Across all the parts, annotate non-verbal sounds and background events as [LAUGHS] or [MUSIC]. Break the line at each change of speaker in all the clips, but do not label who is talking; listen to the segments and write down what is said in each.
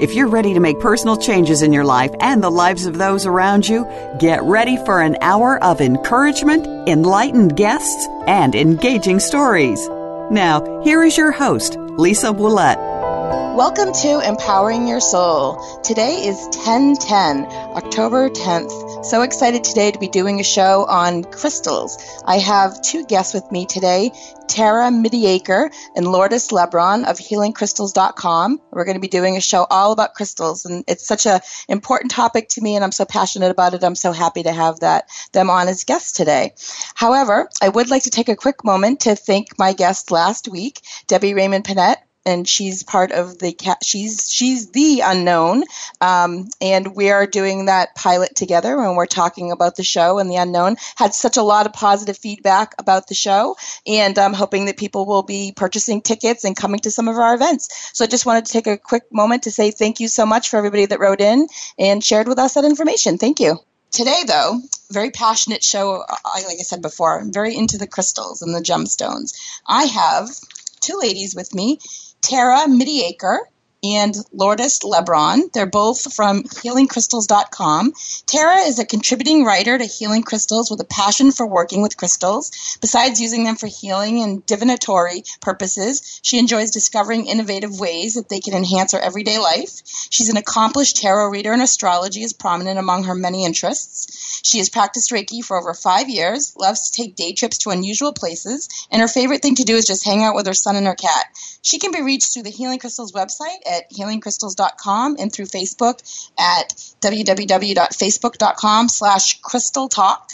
If you're ready to make personal changes in your life and the lives of those around you, get ready for an hour of encouragement, enlightened guests, and engaging stories. Now, here is your host, Lisa Willette.
Welcome to Empowering Your Soul. Today is 1010, October 10th. So excited today to be doing a show on crystals. I have two guests with me today, Tara Mideaker and Lourdes Lebron of healingcrystals.com. We're going to be doing a show all about crystals and it's such an important topic to me and I'm so passionate about it. I'm so happy to have that them on as guests today. However, I would like to take a quick moment to thank my guest last week, Debbie Raymond Panette and she's part of the cat. She's she's the unknown, um, and we are doing that pilot together. When we're talking about the show and the unknown, had such a lot of positive feedback about the show, and I'm hoping that people will be purchasing tickets and coming to some of our events. So I just wanted to take a quick moment to say thank you so much for everybody that wrote in and shared with us that information. Thank you. Today, though, very passionate show. Like I said before, I'm very into the crystals and the gemstones. I have two ladies with me Tara Mideaker and Lourdes Lebron. They're both from healingcrystals.com. Tara is a contributing writer to Healing Crystals with a passion for working with crystals. Besides using them for healing and divinatory purposes, she enjoys discovering innovative ways that they can enhance her everyday life. She's an accomplished tarot reader and astrology is prominent among her many interests. She has practiced Reiki for over five years, loves to take day trips to unusual places, and her favorite thing to do is just hang out with her son and her cat. She can be reached through the Healing Crystals website at healingcrystals.com and through Facebook at www.facebook.com slash crystal talk.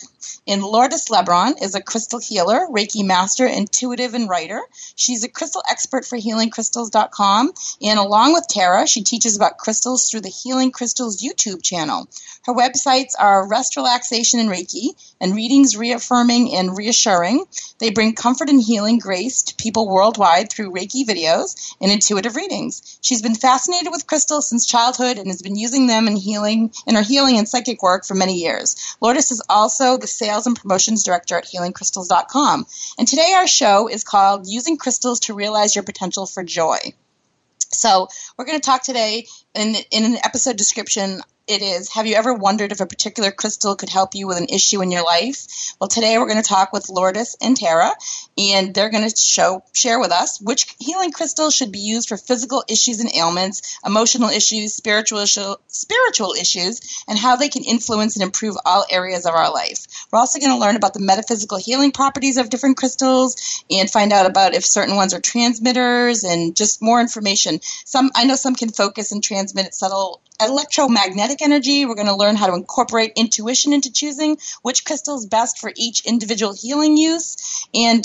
And Lourdes Lebron is a crystal healer, Reiki master, intuitive, and writer. She's a crystal expert for healingcrystals.com. And along with Tara, she teaches about crystals through the Healing Crystals YouTube channel. Her websites are Rest, Relaxation, and Reiki, and Readings Reaffirming and Reassuring. They bring comfort and healing grace to people worldwide through Reiki videos and intuitive readings. She's been fascinated with crystals since childhood and has been using them in healing in her healing and psychic work for many years. Lourdes is also the sales and promotions director at healingcrystals.com. And today our show is called Using Crystals to Realize Your Potential for Joy. So, we're going to talk today in, in an episode description it is. Have you ever wondered if a particular crystal could help you with an issue in your life? Well today we're going to talk with lourdes and tara and they're going to show share with us which healing crystals should be used for physical issues and ailments emotional issues spiritual spiritual issues and how they can influence and improve all areas of our life. We're also going to learn about the metaphysical healing properties of different crystals and find out about if certain ones are transmitters and just more information. Some i know some can focus and transmit subtle electromagnetic energy. We're going to learn how to incorporate intuition into choosing which crystal's best for each individual healing use. And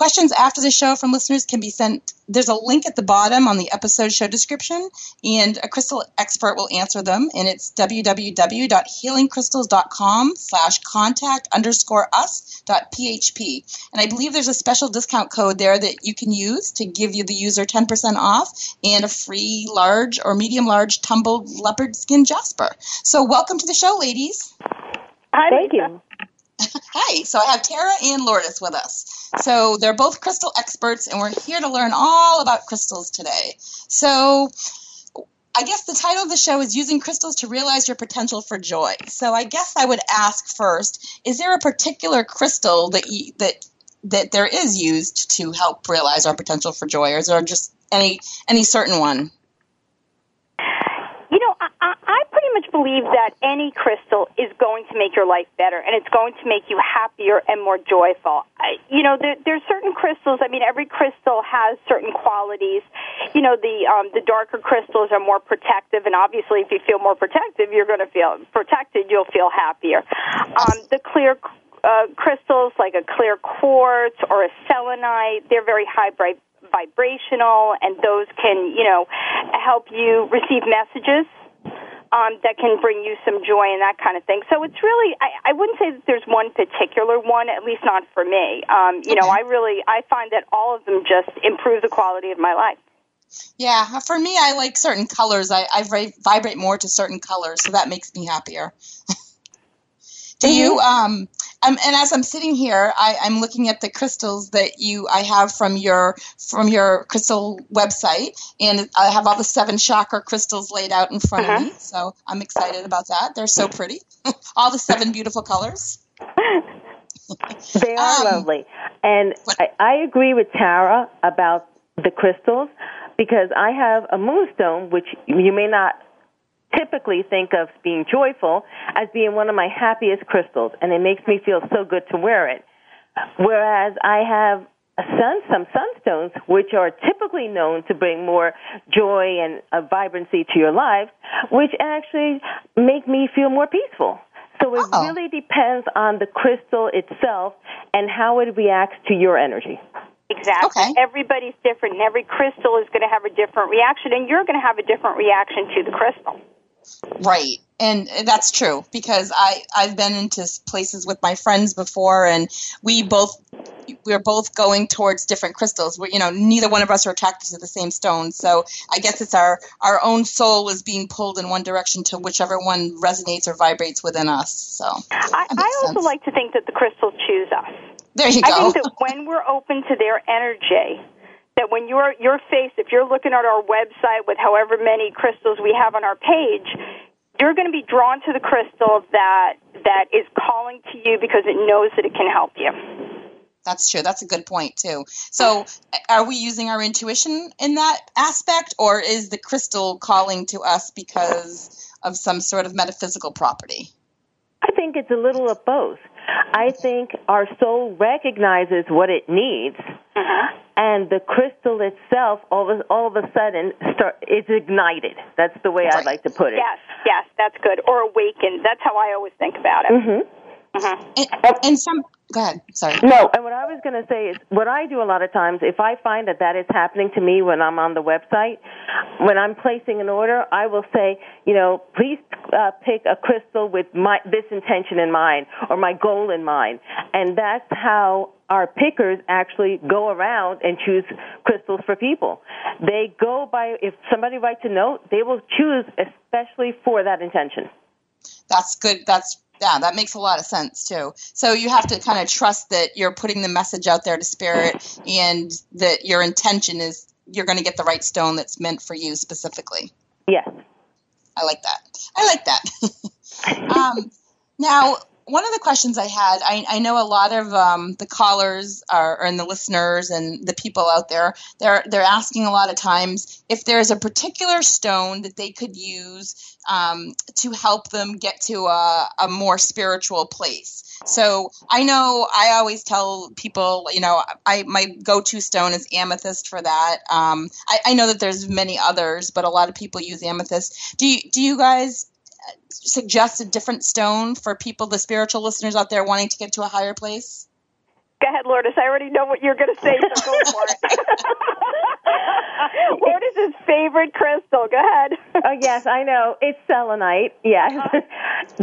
questions after the show from listeners can be sent. There's a link at the bottom on the episode show description, and a crystal expert will answer them. And it's www.healingcrystals.com slash contact underscore us dot php. And I believe there's a special discount code there that you can use to give you the user 10% off and a free large or medium large tumbled leopard skin jasper. So welcome to the show, ladies.
Hi, Thank you.
Hi. So I have Tara and Lourdes with us. So they're both crystal experts, and we're here to learn all about crystals today. So I guess the title of the show is Using Crystals to Realize Your Potential for Joy. So I guess I would ask first, is there a particular crystal that you, that that there is used to help realize our potential for joy, or is there just any any certain one?
I, I pretty much believe that any crystal is going to make your life better, and it's going to make you happier and more joyful. I, you know, there, there's certain crystals. I mean, every crystal has certain qualities. You know, the um, the darker crystals are more protective, and obviously, if you feel more protective, you're going to feel protected. You'll feel happier. Um, the clear uh, crystals, like a clear quartz or a selenite, they're very high bright vibrational, and those can, you know, help you receive messages um, that can bring you some joy and that kind of thing. So it's really, I, I wouldn't say that there's one particular one, at least not for me. Um, you know, I really, I find that all of them just improve the quality of my life.
Yeah, for me, I like certain colors. I, I vibrate more to certain colors, so that makes me happier. [LAUGHS] Do mm-hmm. you um um, and as I'm sitting here, I, am looking at the crystals that you I have from your from your crystal website, and I have all the seven chakra crystals laid out in front uh-huh. of me. So I'm excited about that. They're so pretty, [LAUGHS] all the seven beautiful colors. [LAUGHS]
they are um, lovely, and I, I agree with Tara about the crystals because I have a moonstone, which you may not typically think of being joyful as being one of my happiest crystals, and it makes me feel so good to wear it. Whereas I have sun, some sunstones, which are typically known to bring more joy and uh, vibrancy to your life, which actually make me feel more peaceful. So it oh. really depends on the crystal itself and how it reacts to your energy.
Exactly. Okay. Everybody's different, and every crystal is going to have a different reaction, and you're going to have a different reaction to the crystal.
Right. And that's true because I, I've been into places with my friends before and we both we're both going towards different crystals. We're, you know, neither one of us are attracted to the same stone. So I guess it's our, our own soul is being pulled in one direction to whichever one resonates or vibrates within us. So
I, I also like to think that the crystals choose us.
There you go.
I think that when we're open to their energy, that when you're your face, if you're looking at our website with however many crystals we have on our page, you're going to be drawn to the crystal that that is calling to you because it knows that it can help you.
That's true. That's a good point too. So, are we using our intuition in that aspect, or is the crystal calling to us because of some sort of metaphysical property?
I think it's a little of both. I think our soul recognizes what it needs, uh-huh. and the crystal itself, all of, all of a sudden, start it's ignited. That's the way right. I'd like to put it.
Yes, yes, that's good. Or awakened. That's how I always think about it.
Mm-hmm.
Uh-huh. And, and some Go ahead. Sorry.
No, and what I was going to say is what I do a lot of times, if I find that that is happening to me when I'm on the website, when I'm placing an order, I will say, you know, please uh, pick a crystal with my this intention in mind or my goal in mind, and that's how our pickers actually go around and choose crystals for people. They go by if somebody writes a note, they will choose especially for that intention.
That's good. That's yeah, that makes a lot of sense too. So you have to kind of trust that you're putting the message out there to spirit and that your intention is you're going to get the right stone that's meant for you specifically.
Yes.
I like that. I like that. [LAUGHS] um, now, one of the questions I had, I, I know a lot of um, the callers are, and the listeners and the people out there, they're they're asking a lot of times if there's a particular stone that they could use um, to help them get to a, a more spiritual place. So I know I always tell people, you know, I my go-to stone is amethyst for that. Um, I, I know that there's many others, but a lot of people use amethyst. Do you, do you guys suggest a different stone for people, the spiritual listeners out there wanting to get to a higher place?
Go ahead, Lourdes. I already know what you're going to say, so go [LAUGHS] for it. [LAUGHS] Lourdes' favorite crystal. Go ahead.
oh yes, I know. It's selenite. Yes, uh,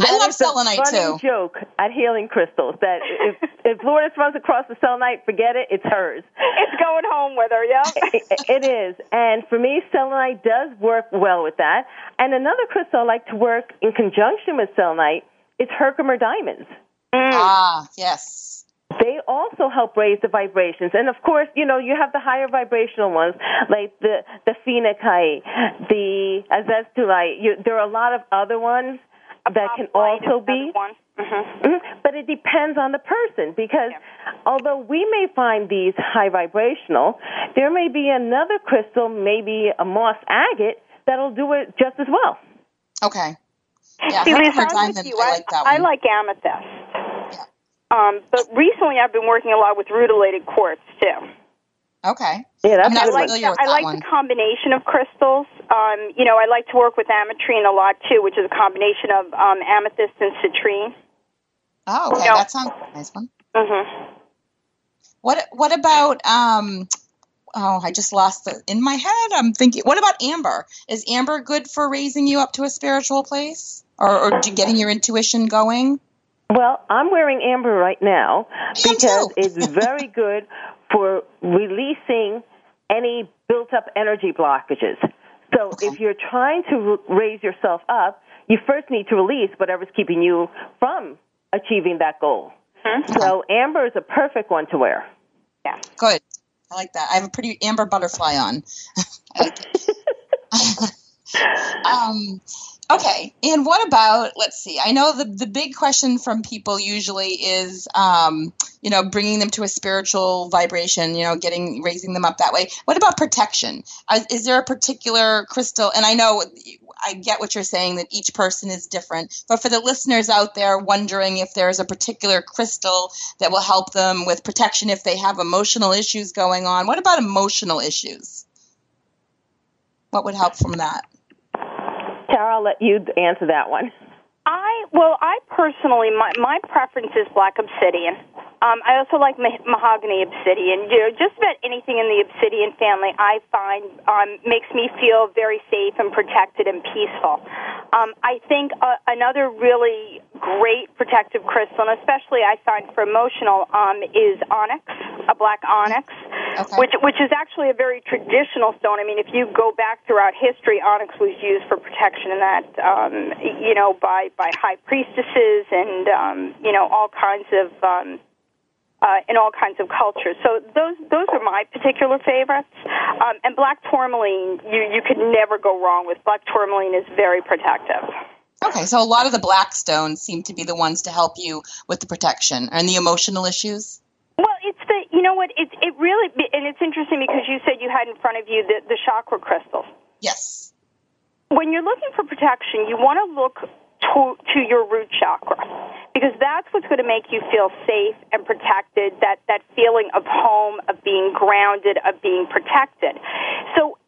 [LAUGHS]
I love selenite
too. Joke at healing crystals that if if Lourdes runs across the selenite, forget it. It's hers.
It's going home with her. Yeah.
it, it is, and for me, selenite does work well with that. And another crystal I like to work in conjunction with selenite is Herkimer diamonds.
Mm. Ah, yes
they also help raise the vibrations. And of course, you know, you have the higher vibrational ones, like the, the phenakite, the azeztulite. You, there are a lot of other ones that can also be. Mm-hmm. Mm-hmm. But it depends on the person because yeah. although we may find these high vibrational, there may be another crystal, maybe a moss agate, that'll do it just as well.
Okay. Yeah,
See,
Heart
Lisa,
of a
I'm with you.
I like that.
I like amethyst. Um, but recently, I've been working a lot with rutilated quartz too.
Okay.
Yeah, that's
I'm not
a good
like
one.
with
I
that
like
one.
the combination of crystals. Um, you know, I like to work with ametrine a lot too, which is a combination of um, amethyst and citrine.
Oh, okay.
No.
That sounds like a nice one.
Mm-hmm.
What What about um? Oh, I just lost the in my head. I'm thinking. What about amber? Is amber good for raising you up to a spiritual place, or, or getting your intuition going?
Well, I'm wearing amber right now because it's [LAUGHS] very good for releasing any built up energy blockages. So
Okay.
if you're trying to raise yourself up, you first need to release whatever's keeping you from achieving that goal. So amber is a perfect one to wear.
Yeah.
Good. I like that. I have a pretty amber butterfly on. I like it. um, okay. And what about, let's see, I know the, the big question from people usually is, um, you know, bringing them to a spiritual vibration, you know, getting, raising them up that way. What about protection? Uh, Is there a particular crystal? And I know I get what you're saying that each person is different, but for the listeners out there wondering if there's a particular crystal that will help them with protection if they have emotional issues going on, what about emotional issues? What would help from that?
Tara, I'll let you answer that one.
I well, I personally my my preference is black obsidian. Um, I also like ma- mahogany obsidian. You know, just about anything in the obsidian family, I find um, makes me feel very safe and protected and peaceful. Um, I think uh, another really great protective crystal, and especially I find for emotional, um, is onyx, a black onyx,
Okay.
which which is actually a very traditional stone. I mean, if you go back throughout history, onyx was used for protection in that, um, you know, by by high priestesses and um, you know all kinds of. Um, uh, in all kinds of cultures, so those those are my particular favorites. Um, and black tourmaline, you you could never go wrong with. Black tourmaline is very protective.
Okay, so a lot of the black stones seem to be the ones to help you with the protection and the emotional issues.
The you know what it it really and it's interesting because you said you had in front of you the the chakra crystals.
Yes.
When you're looking for protection, you want to look to to your root chakra because that's what's going to make you feel safe and protected. That that feeling of home, of being grounded, of being protected. So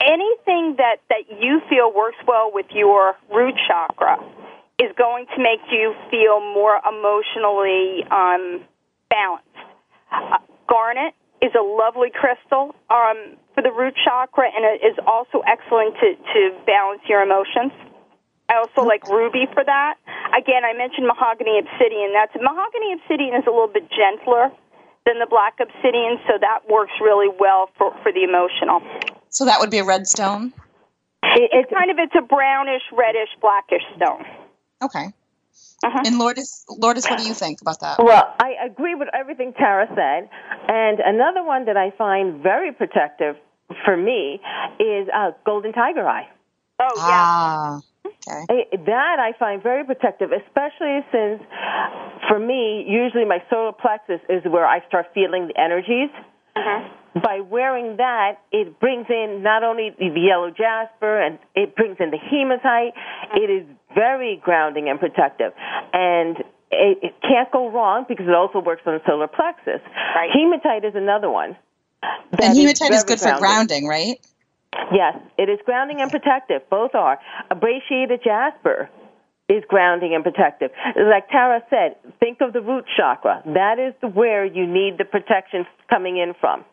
anything that that you feel works well with your root chakra is going to make you feel more emotionally um, balanced. Uh, garnet is a lovely crystal um, for the root chakra, and it is also excellent to, to balance your emotions. I also like ruby for that. Again, I mentioned mahogany obsidian. That's mahogany obsidian is a little bit gentler than the black obsidian, so that works really well for, for the emotional.
So that would be a red stone.
It,
It's kind of it's a brownish, reddish, blackish stone.
Okay.
Uh-huh.
And Lourdes, Lourdes, what do you think about that?
Well, I agree with everything Tara said. And another one that I find very protective for me is uh, golden tiger eye.
Oh yeah.
Ah. Okay.
That I find very protective, especially since for me, usually my solar plexus is where I start feeling the energies.
Uh-huh.
By wearing that, it brings in not only the yellow jasper and it brings in the hematite. It is very grounding and protective. And it, it can't go wrong because it also works on the solar plexus.
Right.
Hematite is another one.
And hematite is
very
good for grounding, right?
Yes, it is grounding and protective. Both are. A brecciated jasper is grounding and protective. Like Tara said, think of the root chakra. That is where you need the protection coming in from.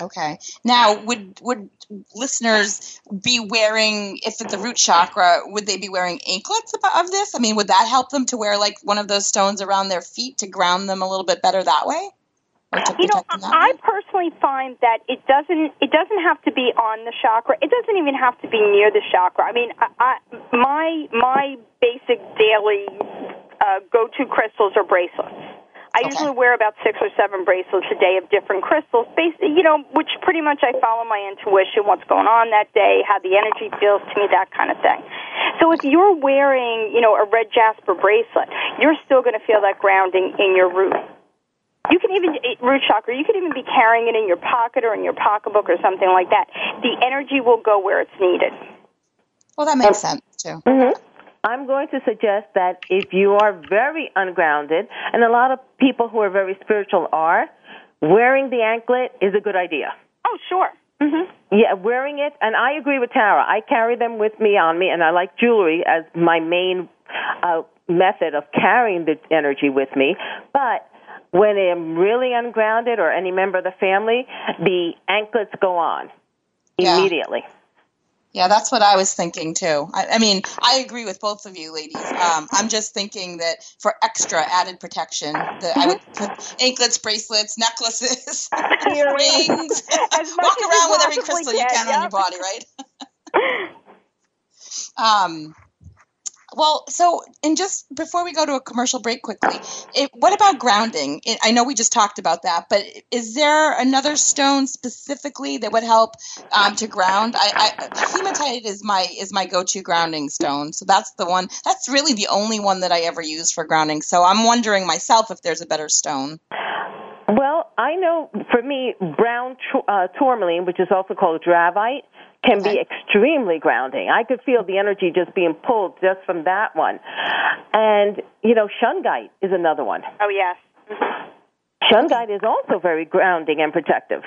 Okay. Now, would would listeners be wearing if it's the root chakra? Would they be wearing anklets of of this? I mean, would that help them to wear like one of those stones around their feet to ground them a little bit better that way? To
You know,
protect them that
I personally find that it doesn't it doesn't have to be on the chakra. It doesn't even have to be near the chakra. I mean, I, I my my basic daily uh, go-to crystals are bracelets. I
Okay.
usually wear about six or seven bracelets a day of different crystals, based, you know, which pretty much I follow my intuition, what's going on that day, how the energy feels to me, that kind of thing. So if you're wearing, you know, a red jasper bracelet, you're still going to feel that grounding in your root. You can even eh, root chakra. You could even be carrying it in your pocket or in your pocketbook or something like that. The energy will go where it's needed.
Well, that makes sense too.
hmm I'm going to suggest that if you are very ungrounded, and a lot of people who are very spiritual are, wearing the anklet is a good idea.
Oh, sure.
Mm-hmm. Yeah, wearing it, and I agree with Tara. I carry them with me on me, and I like jewelry as my main uh, method of carrying the energy with me. But when I'm really ungrounded or any member of the family, the anklets go on
Yeah.
immediately.
Yeah, that's what I was thinking too. I, I mean, I agree with both of you, ladies. Um, I'm just thinking that for extra added protection, that I would put anklets, bracelets, necklaces, [LAUGHS] rings. [LAUGHS] Walk around with every crystal you
can,
can on your body, right? [LAUGHS] um, well, so and just before we go to a commercial break, quickly, it, what about grounding? It, I know we just talked about that, but is there another stone specifically that would help um, to ground? I, I, hematite is my is my go to grounding stone, so that's the one. That's really the only one that I ever use for grounding. So I'm wondering myself if there's a better stone.
Well, I know for me, brown uh, tourmaline, which is also called dravite, can be extremely grounding. I could feel the energy just being pulled just from that one. And, you know, shungite is another one.
Oh, yes. Mm-hmm.
Shungite is also very grounding and protective.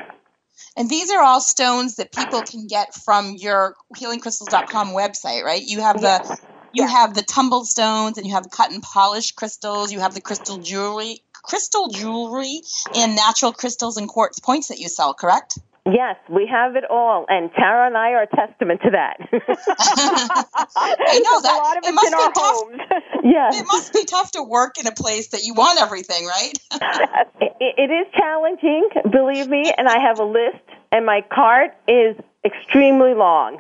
And these are all stones that people can get from your healingcrystals.com website, right? You have the you
Yes.
have the tumbled stones and you have cut and polished crystals, you have the crystal jewelry, crystal jewelry and natural crystals and quartz points that you sell, correct?
Yes, we have it all, and Tara and I are a testament to that. [LAUGHS] [LAUGHS]
I know that.
A lot of
it
it's
must
in
be
our
tough.
homes. [LAUGHS]
yes.
It must be tough to work in a place that you want everything, right?
It, it is challenging, believe me, and I have a list, and my cart is extremely long.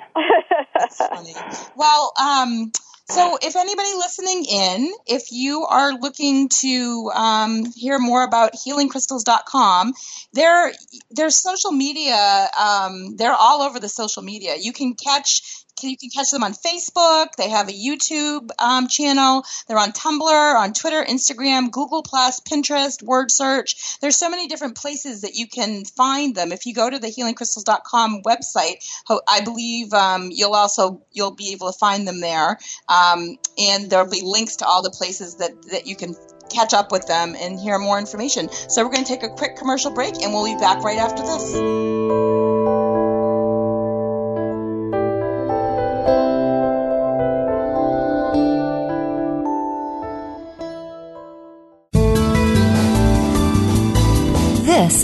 That's funny. Well, um, so if anybody listening in, if you are looking to um, hear more about healingcrystals.com, their their social media, um, they're all over the social media. You can catch you can catch them on Facebook. They have a YouTube um, channel. They're on Tumblr, on Twitter, Instagram, Google Plus, Pinterest, Word Search. There's so many different places that you can find them. If you go to the healingcrystals.com website, I believe um, you'll also you'll be able to find them there, um, and there'll be links to all the places that that you can catch up with them and hear more information. So we're going to take a quick commercial break, and we'll be back right after this.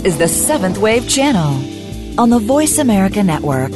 Is the Seventh Wave Channel on the Voice America Network.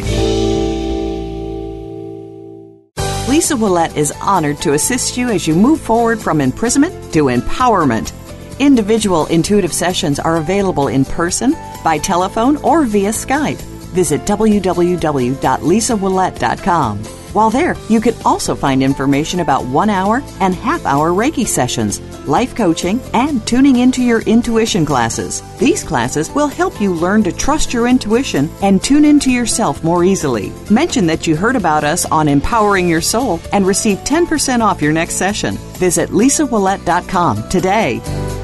Lisa Willette is honored to assist you as you move forward from imprisonment to empowerment. Individual intuitive sessions are available in person, by telephone, or via Skype. Visit www.lisawillette.com. While there, you can also find information about one hour and half hour Reiki sessions, life coaching, and tuning into your intuition classes. These classes will help you learn to trust your intuition and tune into yourself more easily. Mention that you heard about us on Empowering Your Soul and receive 10% off your next session. Visit lisawillette.com today.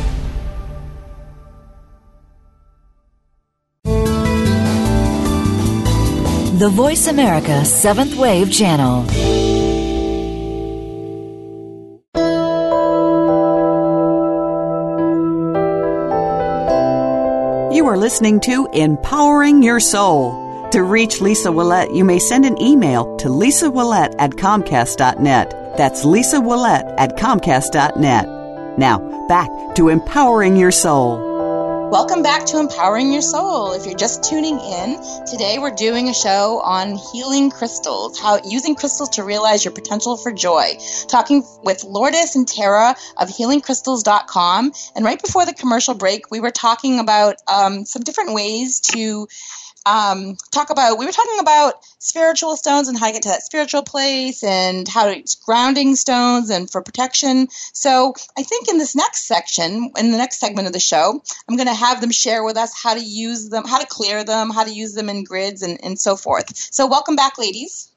The Voice America Seventh Wave Channel.
You are listening to Empowering Your Soul. To reach Lisa Willette, you may send an email to Lisa Willette at Comcast.net. That's Lisa Willette at Comcast.net. Now, back to Empowering Your Soul.
Welcome back to Empowering Your Soul. If you're just tuning in, today we're doing a show on healing crystals, how using crystals to realize your potential for joy. Talking with Lourdes and Tara of healingcrystals.com. And right before the commercial break, we were talking about um, some different ways to um, talk about we were talking about spiritual stones and how to get to that spiritual place and how to use grounding stones and for protection. So i think in this next section in the next segment of the show i'm going to have them share with us how to use them how to clear them how to use them in grids and, and so forth. So welcome back ladies.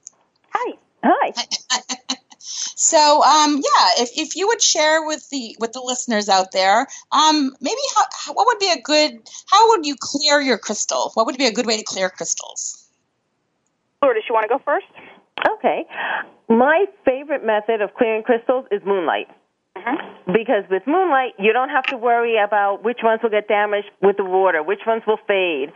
Hi.
Hi [LAUGHS]
So um, yeah, if, if you would share with the with the listeners out there, um, maybe how, what would be a good how would you clear your crystal? What would be a good way to clear crystals?
Lourdes, you want to go first?
Okay. My favorite method of clearing crystals is moonlight.
Mm-hmm.
Because with moonlight, you don't have to worry about which ones will get damaged with the water, which ones will fade,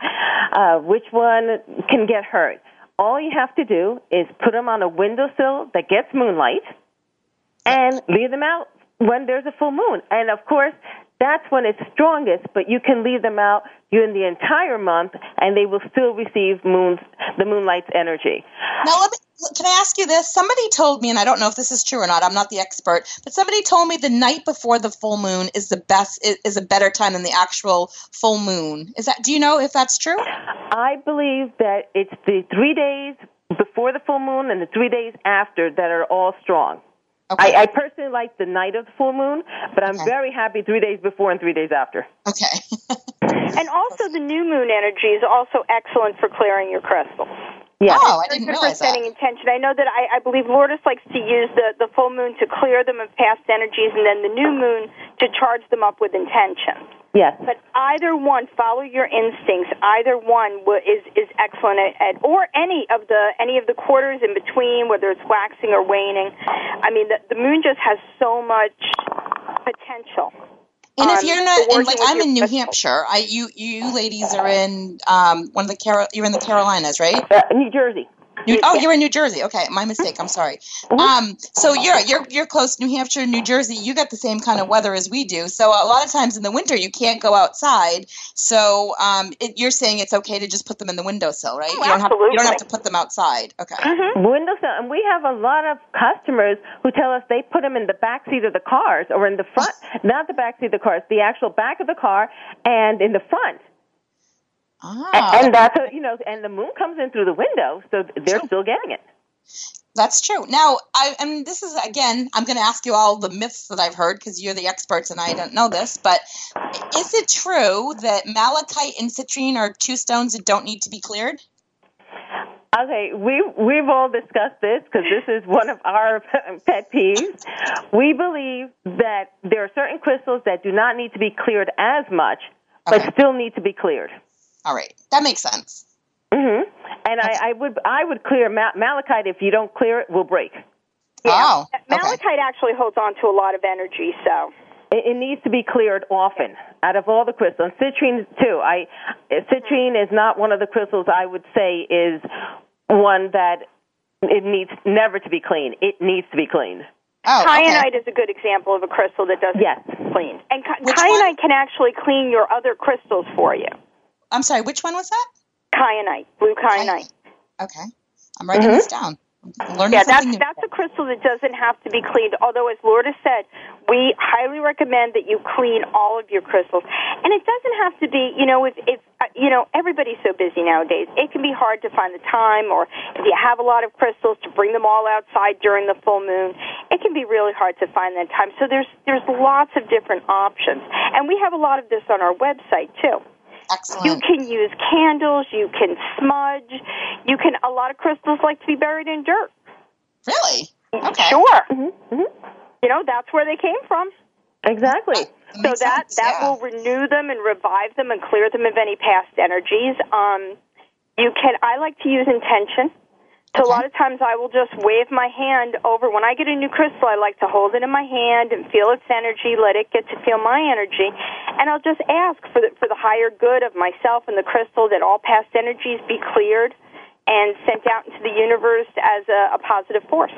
uh, which one can get hurt. All you have to do is put them on a windowsill that gets moonlight and leave them out when there's a full moon. And of course, that's when it's strongest, but you can leave them out during the entire month and they will still receive moon's, the moonlight's energy.
Now, let me, can I ask you this? Somebody told me, and I don't know if this is true or not. I'm not the expert, but somebody told me the night before the full moon is the best, is a better time than the actual full moon. Is that? Do you know if that's true?
I believe that it's the three days before the full moon and the three days after that are all strong. Okay. I, I personally like the night of the full moon, but I'm okay. very happy three days before and three days after.
Okay. [LAUGHS]
and also, the new moon energy is also excellent for clearing your crystals.
Yeah. Oh, I didn't
good
realize
for setting
that.
intention. I know that I, I believe Lourdes likes to use the, the full moon to clear them of past energies, and then the new moon to charge them up with intention.
Yes.
But either one, follow your instincts. Either one is is excellent at, at, or any of the any of the quarters in between, whether it's waxing or waning. I mean, the, the moon just has so much potential.
And if you're not, in, like I'm in New Hampshire, I you you ladies are in um one of the Carol, you're in the Carolinas, right?
Uh, New Jersey.
New, oh, you're in New Jersey. Okay, my mistake. I'm sorry. Mm-hmm. Um, so you're you're you're close, New Hampshire, New Jersey. You get the same kind of weather as we do. So a lot of times in the winter you can't go outside. So um, it, you're saying it's okay to just put them in the windowsill, right?
Oh,
you don't
absolutely.
have you don't have to put them outside. Okay.
Mm-hmm. Windowsill, and we have a lot of customers who tell us they put them in the back seat of the cars or in the front, not the back seat of the cars, the actual back of the car, and in the front.
Ah.
And, and that's a, you know, and the moon comes in through the window, so they're still getting it.
That's true. Now, I and this is again, I'm going to ask you all the myths that I've heard because you're the experts and I don't know this. But is it true that malachite and citrine are two stones that don't need to be cleared?
Okay, we we've all discussed this because this is one of our [LAUGHS] pet peeves. We believe that there are certain crystals that do not need to be cleared as much, okay. but still need to be cleared.
All right, that makes sense.
Mhm. And I, I would I would clear ma- malachite. If you don't clear it, will break.
Yeah. Oh, okay.
malachite actually holds on to a lot of energy, so
it, it needs to be cleared often. Out of all the crystals, citrine too. I citrine is not one of the crystals I would say is one that it needs never to be cleaned. It needs to be cleaned.
Oh,
kyanite
okay.
is a good example of a crystal that doesn't
yes.
clean. And
Which
kyanite
one?
can actually clean your other crystals for you.
I'm sorry, which one was that?
Kyanite, blue kyanite.
Okay, I'm writing
Mhm.
this down. Learning
Yeah, that's
new.
that's a crystal that doesn't have to be cleaned. Although, as Lourdes said, we highly recommend that you clean all of your crystals. And it doesn't have to be, you know, if if uh, you know everybody's so busy nowadays, it can be hard to find the time, or if you have a lot of crystals, to bring them all outside during the full moon. It can be really hard to find that time. So there's there's lots of different options, and we have a lot of this on our website too.
Excellent.
You can use candles. You can smudge. You can. A lot of crystals like to be buried in dirt.
Really? Okay.
Sure.
Mm-hmm.
You know that's where they came from.
Exactly.
That
So that
sense,
that
yeah.
will renew them and revive them and clear them of any past energies. Um, you can. I like to use intention. So a lot of times I will just wave my hand over. When I get a new crystal, I like to hold it in my hand and feel its energy, let it get to feel my energy, and I'll just ask for the for the higher good of myself and the crystal that all past energies be cleared and sent out into the universe as a, a positive force.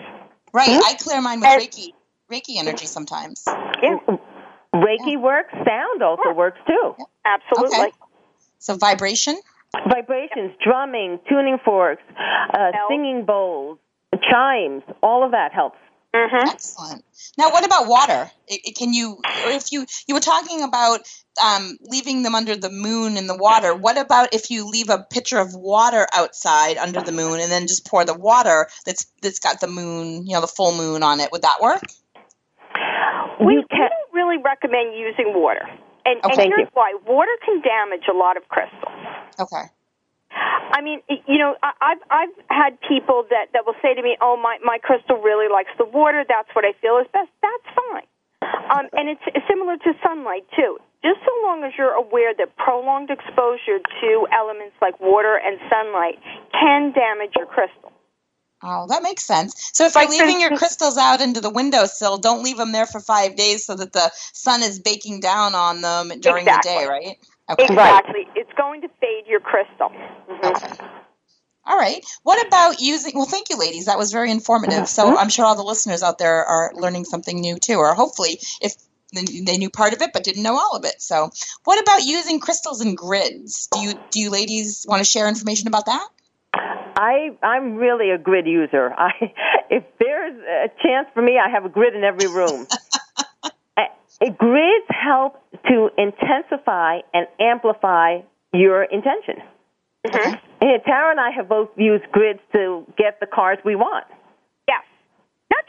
Right.
Mhm.
I clear mine with
And-
Reiki. Reiki energy sometimes.
Yeah,
Reiki works. Sound also
Yeah.
works too.
absolutely.
Okay. So vibration.
Vibrations, drumming, tuning forks, uh, singing bowls, chimes, all of that helps.
Mm-hmm. Excellent. Now, what about water? It, it, can you, if you you were talking about um, leaving them under the moon in the water. What about if you leave a pitcher of water outside under the moon and then just pour the water that's that's got the moon, you know, the full moon on it? Would that work?
We, we don't really recommend using water, and, okay. and here's why: water can damage a lot of crystals.
Okay.
I mean, you know, I've I've had people that that will say to me, "Oh, my my crystal really likes the water. That's what I feel is best." That's fine. Um, and it's similar to sunlight too. Just so long as you're aware that prolonged exposure to elements like water and sunlight can damage your crystal.
Oh, that makes sense. So if you're leaving your crystals out into the windowsill, don't leave them there for five days so that the sun is baking down on them during
exactly.
the day, right?
Okay. Exactly. It's going to fade your crystal.
Mm-hmm. Okay. All right. What about using? Well, thank you, ladies. That was very informative. So mm-hmm. I'm sure all the listeners out there are learning something new too, or hopefully, if they knew part of it but didn't know all of it. So, what about using crystals and grids? Do you do you ladies want to share information about that?
I I'm really a grid user. [LAUGHS] I if there's a chance for me, I have a grid in every room. [LAUGHS] grids help to intensify and amplify your intention. Mm-hmm. And Tara and I have both used grids to get the cars we want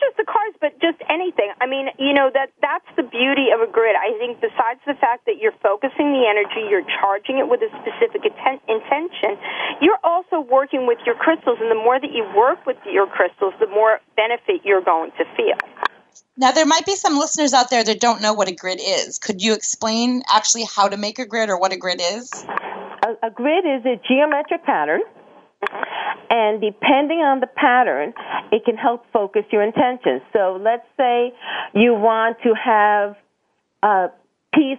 just the cars, but just anything. I mean, you know that that's the beauty of a grid. I think besides the fact that you're focusing the energy, you're charging it with a specific atten- intention. You're also working with your crystals, and the more that you work with your crystals, the more benefit you're going to feel.
Now, there might be some listeners out there that don't know what a grid is. Could you explain actually how to make a grid or what a grid is?
A, a grid is a geometric pattern and depending on the pattern, it can help focus your intentions. So let's say you want to have uh, peace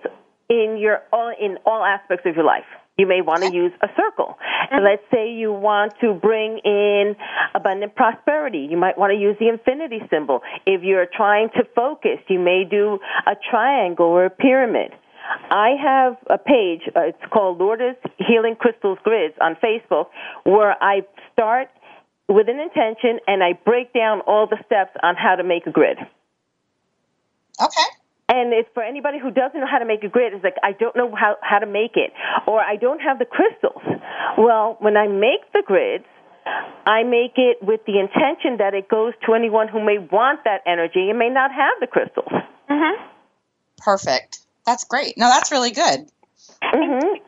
in your all, in all aspects of your life. You may want to use a circle. And let's say you want to bring in abundant prosperity. You might want to use the infinity symbol. If you're trying to focus, you may do a triangle or a pyramid. I have a page, uh, it's called Lourdes Healing Crystals Grids on Facebook, where I start with an intention and I break down all the steps on how to make a grid.
Okay.
And it's for anybody who doesn't know how to make a grid, it's like, I don't know how, how to make it, or I don't have the crystals. Well, when I make the grids, I make it with the intention that it goes to anyone who may want that energy and may not have the crystals.
Mm-hmm. Perfect. That's great. No, that's really good.
Mm-hmm.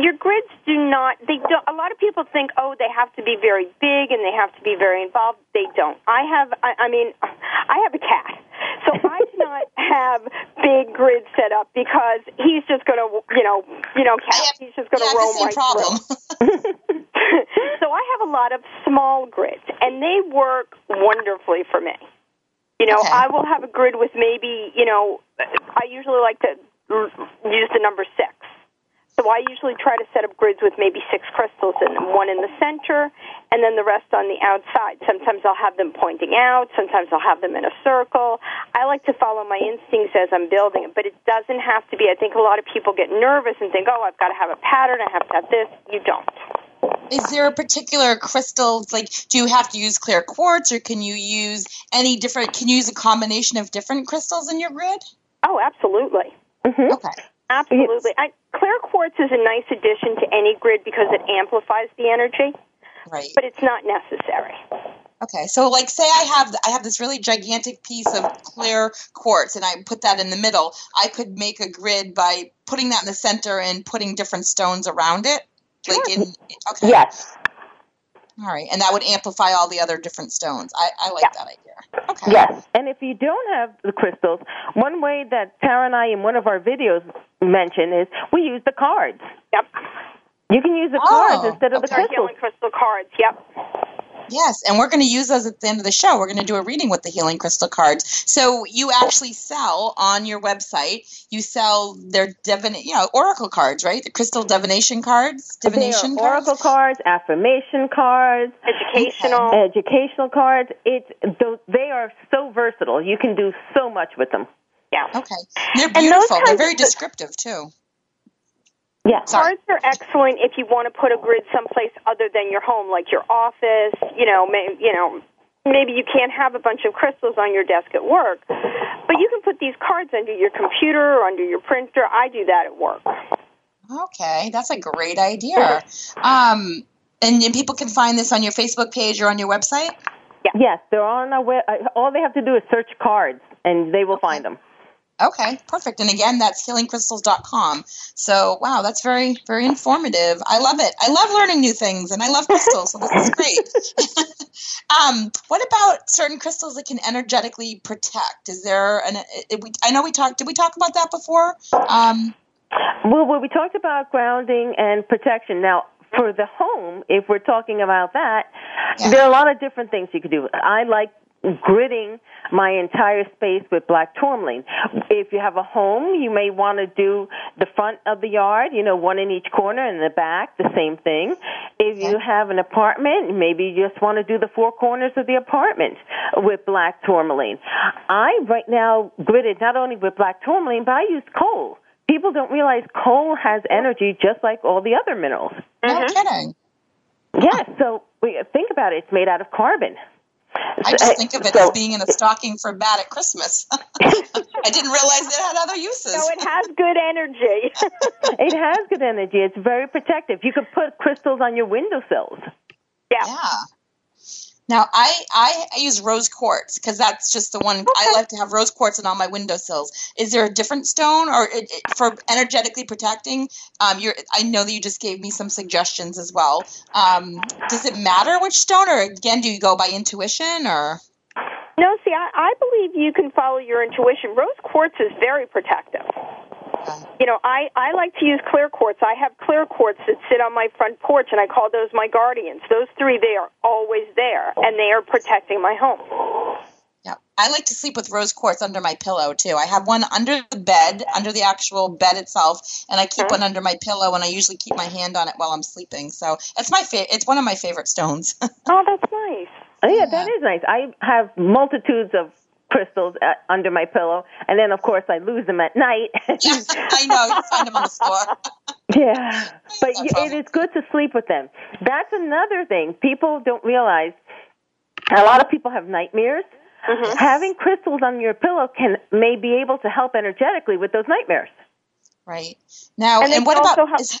Your grids do not. They don't. A lot of people think, oh, they have to be very big and they have to be very involved. They don't. I have. I, I mean, [LAUGHS] I have a cat, so I do not [LAUGHS] have big grids set up because he's just going to, you know, you know, cat. Have, he's just going to roam right
problem.
through. [LAUGHS] so I have a lot of small grids, and they work wonderfully for me. You know, okay. I will have a grid with maybe, you know, I usually like to Mm-hmm. use the number six. So I usually try to set up grids with maybe six crystals in them, one in the center, and then the rest on the outside. Sometimes I'll have them pointing out, sometimes I'll have them in a circle. I like to follow my instincts as I'm building it, but it doesn't have to be. I think a lot of people get nervous and think, oh, I've got to have a pattern, I have to have this. You don't.
Is there a particular crystal, like, do you have to use clear quartz, or can you use any different, can you use a combination of different crystals in your grid?
Oh, absolutely.
Mm-hmm. Okay.
Absolutely. I, clear quartz is a nice addition to any grid because it amplifies the energy.
Right.
But it's not necessary.
Okay, so like say I have I have this really gigantic piece of clear quartz and I put that in the middle. I could make a grid by putting that in the center and putting different stones around it. Like in okay.
Yes.
All right, and that would amplify all the other different stones. I, I like yeah. that idea. Okay.
Yes, and if you don't have the crystals, one way that Tara and I in one of our videos mention is we use the cards.
Yep.
You can use the oh, cards instead of
the
crystals.
Healing crystal cards. Yep.
Yes, and we're going to use those at the end of the show. We're going to do a reading with the healing crystal cards. So you actually sell on your website. You sell their divin, you know, oracle cards, right? The crystal divination cards, divination
cards? oracle cards, affirmation cards,
educational,
okay. educational cards. It's they are so versatile. You can do so much with them.
Yeah.
Okay. They're beautiful. They're very descriptive too.
Yeah.
Cards are excellent if you want to put a grid someplace other than your home, like your office. You know, may, you know, maybe you can't have a bunch of crystals on your desk at work, but you can put these cards under your computer or under your printer. I do that at work.
Okay, that's a great idea. Um, and, and people can find this on your Facebook page or on your website.
Yeah. Yes, they're on our web. Uh, all they have to do is search cards, and they will okay. find them.
Okay, perfect. And again, that's healingcrystals.com. So, wow, that's very, very informative. I love it. I love learning new things, and I love crystals, so this is [LAUGHS] great. [LAUGHS] um, what about certain crystals that can energetically protect? Is there an? I know we talked. Did we talk about that before? Um,
well, well, we talked about grounding and protection. Now, for the home, if we're talking about that, yeah. there are a lot of different things you could do. I like gridding my entire space with black tourmaline. If you have a home, you may want to do the front of the yard, you know, one in each corner and the back, the same thing. If you have an apartment, maybe you just want to do the four corners of the apartment with black tourmaline. I right now gridded not only with black tourmaline, but I use coal. People don't realize coal has energy just like all the other minerals.
No mm-hmm. kidding.
Yes, yeah, so we, think about it. It's made out of carbon.
I just think of it so, as being in a stocking for bad at Christmas. [LAUGHS] I didn't realize it had other uses.
No, it has good energy. [LAUGHS]
it has good energy. It's very protective. You could put crystals on your windowsills.
Yeah.
Yeah. Now I I, use rose quartz because that's just the one okay. I like to have rose quartz in all my windowsills. Is there a different stone or it, it, for energetically protecting? Um, you're I know that you just gave me some suggestions as well. Um, does it matter which stone, or again, do you go by intuition or?
No, see, I, I believe you can follow your intuition. Rose quartz is very protective. You know, I, I like to use clear quartz. I have clear quartz that sit on my front porch, and I call those my guardians. Those three, they are always there, and they are protecting my home.
Yeah, I like to sleep with rose quartz under my pillow too. I have one under the bed, under the actual bed itself, and I keep mm-hmm. one under my pillow, and I usually keep my hand on it while I'm sleeping. So it's my fa- It's one of my favorite stones. [LAUGHS]
oh, that's nice.
Oh, yeah, that is nice. I have multitudes of crystals uh, under my pillow, and then of course I lose them at night. [LAUGHS] [LAUGHS]
I know. You find them on the floor.
yeah, [LAUGHS] but no it is good to sleep with them. That's another thing people don't realize. A lot of people have nightmares. Mm-hmm. Having crystals on your pillow can may be able to help energetically with those nightmares.
Right now, and, and what about? Help- is,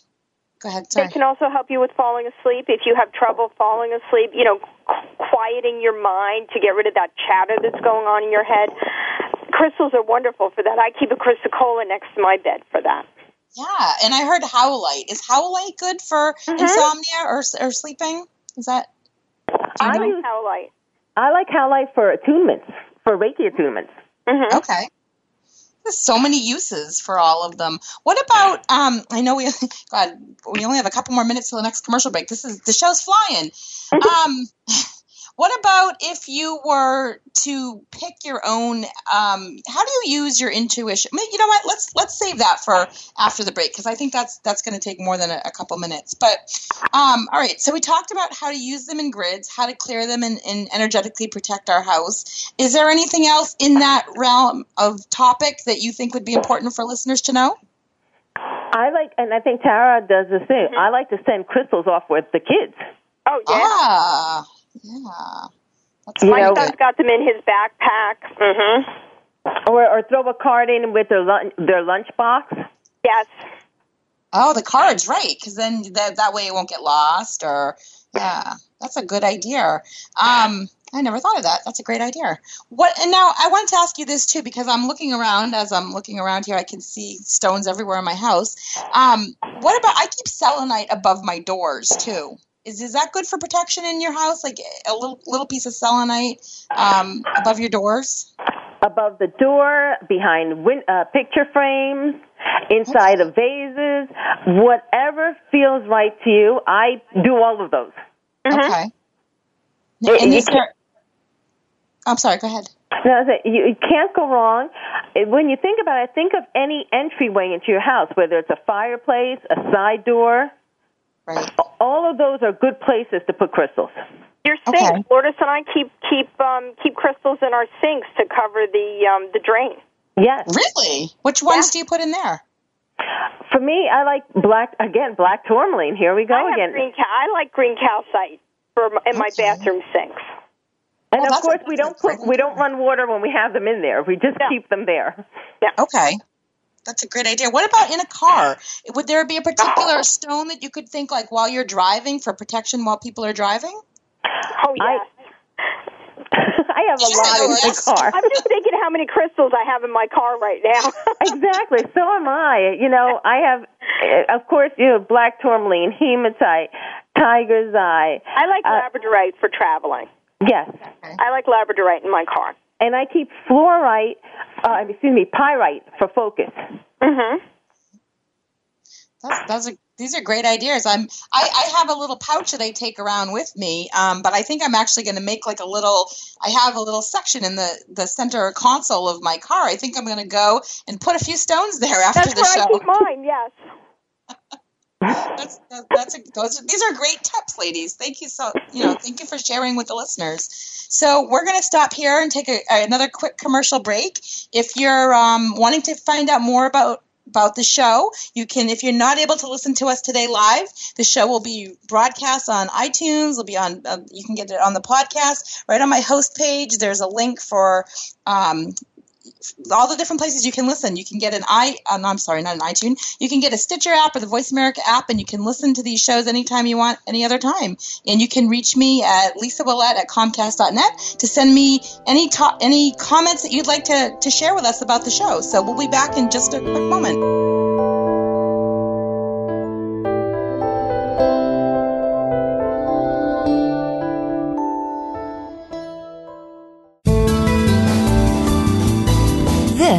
Go ahead. Sorry.
They can also help you with falling asleep if you have trouble falling asleep. You know, quieting your mind to get rid of that chatter that's going on in your head. Crystals are wonderful for that. I keep a chrysocolla next to my bed for that.
Yeah, and I heard howlite. Is howlite good for mm-hmm. insomnia or or sleeping? Is that?
I like howlite.
I like howlite for attunements, for Reiki attunements.
Mm-hmm. Okay. There's so many uses for all of them. What about? Um, I know we, [LAUGHS] God, we only have a couple more minutes till the next commercial break. This is the show's flying. [LAUGHS] Um, [LAUGHS] what about if you were to pick your own? Um, how do you use your intuition? You know what? Let's let's save that for after the break because I think that's that's going to take more than a, a couple minutes. But um, all right, so we talked about how to use them in grids, how to clear them, and, and energetically protect our house. Is there anything else in that realm of topic that you think would be important for listeners to know?
I like, and I think Tara does the same. Mm-hmm. I like to send crystals off with the kids.
Oh yeah.
Ah. Yeah.
That's My know, son's got them in his backpack. Mm-hmm.
Or, or throw a card in with their lunch, their lunch box.
Yes.
Oh, the cards, right? Because then that that way it won't get lost. Or yeah, that's a good idea. Um, I never thought of that. That's a great idea. What? And now I wanted to ask you this too, because I'm looking around. As I'm looking around here, I can see stones everywhere in my house. Um, what about? I keep selenite above my doors too. Is is that good for protection in your house? Like a little little piece of selenite um, above your doors?
Above the door, behind win- uh, picture frames, inside of vases, whatever feels right to you. I do all of those.
Mm-hmm. Okay. It, and is there, I'm sorry. Go ahead.
No, you can't go wrong. When you think about it, think of any entryway into your house, whether it's a fireplace, a side door,
Right.
All of those are good places to put crystals.
Your sinks, okay. Lourdes and I keep keep um, keep crystals in our sinks to cover the um, the drain.
Yes.
Really? Which ones yeah. do you put in there?
For me, I like black again, black tourmaline. Here we go
I
again.
Green cal- I like green calcite for in my bathroom sinks.
And And well, of course, we don't put we don't run water when we have them in there. We just yeah. keep them there.
Yeah. Okay. That's a great idea. What about in a car? Would there be a particular stone that you could think like while you're driving for protection while people are driving?
Oh yes. [LAUGHS]
I have a lot in my car.
I'm just thinking how many crystals I have in my car right now. [LAUGHS]
exactly. So am I. You know, I have, eh, of course, you know, black tourmaline, hematite, tiger's eye.
I like uh, labradorite for traveling.
Yes.
I like labradorite in my car.
And I keep fluorite, uh, excuse me, pyrite for focus.
Mm-hmm.
That's, that's a these are great ideas. I'm I, I have a little pouch that I take around with me, um, but I think I'm actually going to make like a little. I have a little section in the the center console of my car. I think I'm going to go and put a few stones there after
that's
the show.
That's where I keep mine. Yes. [LAUGHS]
that's that's a, those these are great tips, ladies. Thank you so you know thank you for sharing with the listeners. So we're going to stop here and take a, another quick commercial break. If you're um, wanting to find out more about about the show. You can, if you're not able to listen to us today live, the show will be broadcast on iTunes. Will be on. Uh, you can get it on the podcast right on my host page. There's a link for um, all the different places you can listen. You can get an i. Uh, sorry, not an iTunes. You can get a Stitcher app or the Voice America app, and you can listen to these shows anytime you want, any other time. And you can reach me at Lisa Willette at Comcast.net to send me any ta- any comments that you'd like to to share with us about the show. So we'll be back in just a quick moment.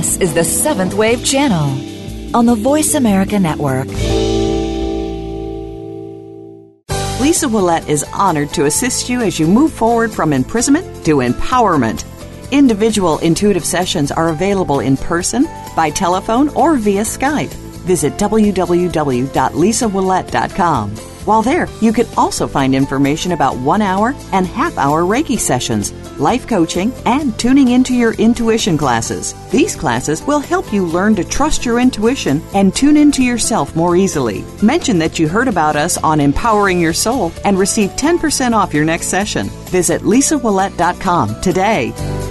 This is the Seventh Wave Channel on the Voice America Network.
Lisa Willette is honored to assist you as you move forward from imprisonment to empowerment. Individual intuitive sessions are available in person, by telephone, or via Skype. Visit www.lisawillette.com. While there, you can also find information about one hour and half hour Reiki sessions, life coaching, and tuning into your intuition classes. These classes will help you learn to trust your intuition and tune into yourself more easily. Mention that you heard about us on Empowering Your Soul and receive 10% off your next session. Visit lisawillette.com today.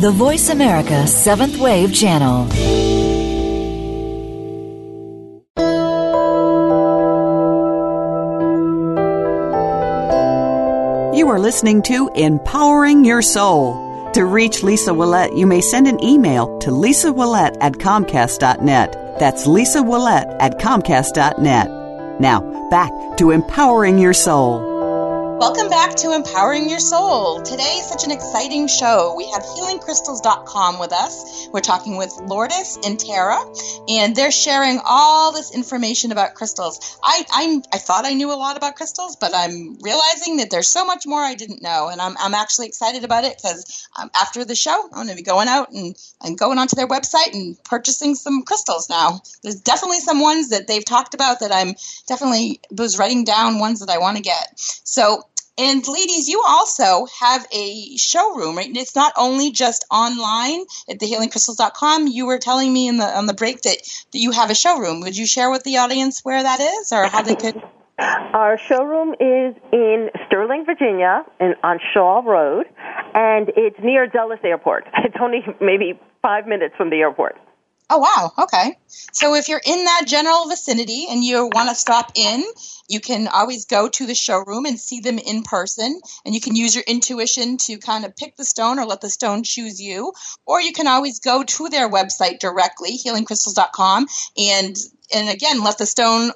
The Voice America Seventh Wave Channel.
You are listening to Empowering Your Soul. To reach Lisa Willette, you may send an email to Lisa Willette at Comcast.net. That's Lisa Willette at Comcast.net. Now, back to Empowering Your Soul.
Welcome back to Empowering Your Soul. Today is such an exciting show. We have healingcrystals.com with us. We're talking with Lourdes and Tara, and they're sharing all this information about crystals. I, I, I thought I knew a lot about crystals, but I'm realizing that there's so much more I didn't know, and I'm, I'm actually excited about it because um, after the show, I'm going to be going out and, and going onto their website and purchasing some crystals now. There's definitely some ones that they've talked about that I'm definitely was writing down ones that I want to get. So and ladies, you also have a showroom, right? It's not only just online at thehealingcrystals.com. You were telling me in the on the break that, that you have a showroom. Would you share with the audience where that is or how they could
Our showroom is in Sterling, Virginia, and on Shaw Road, and it's near Dulles Airport. [LAUGHS] It's only maybe five minutes from the airport.
Oh wow, okay. So if you're in that general vicinity and you want to stop in, you can always go to the showroom and see them in person, and you can use your intuition to kind of pick the stone or let the stone choose you. Or you can always go to their website directly, healingcrystals.com, and and again let the stone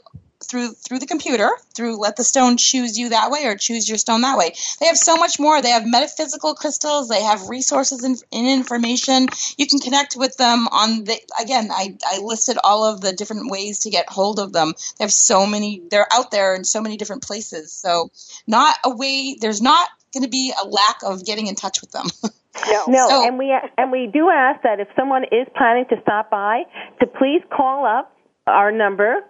through through the computer, through let the stone choose you that way or choose your stone that way. They have so much more. They have metaphysical crystals. They have resources and, and information. You can connect with them on the again. I I listed all of the different ways to get hold of them. They have so many. They're out there in so many different places. So not a way. There's not going to be a lack of getting in touch with them. [LAUGHS]
No, no, so, and we and we do ask that if someone is planning to stop by, to please call up our number,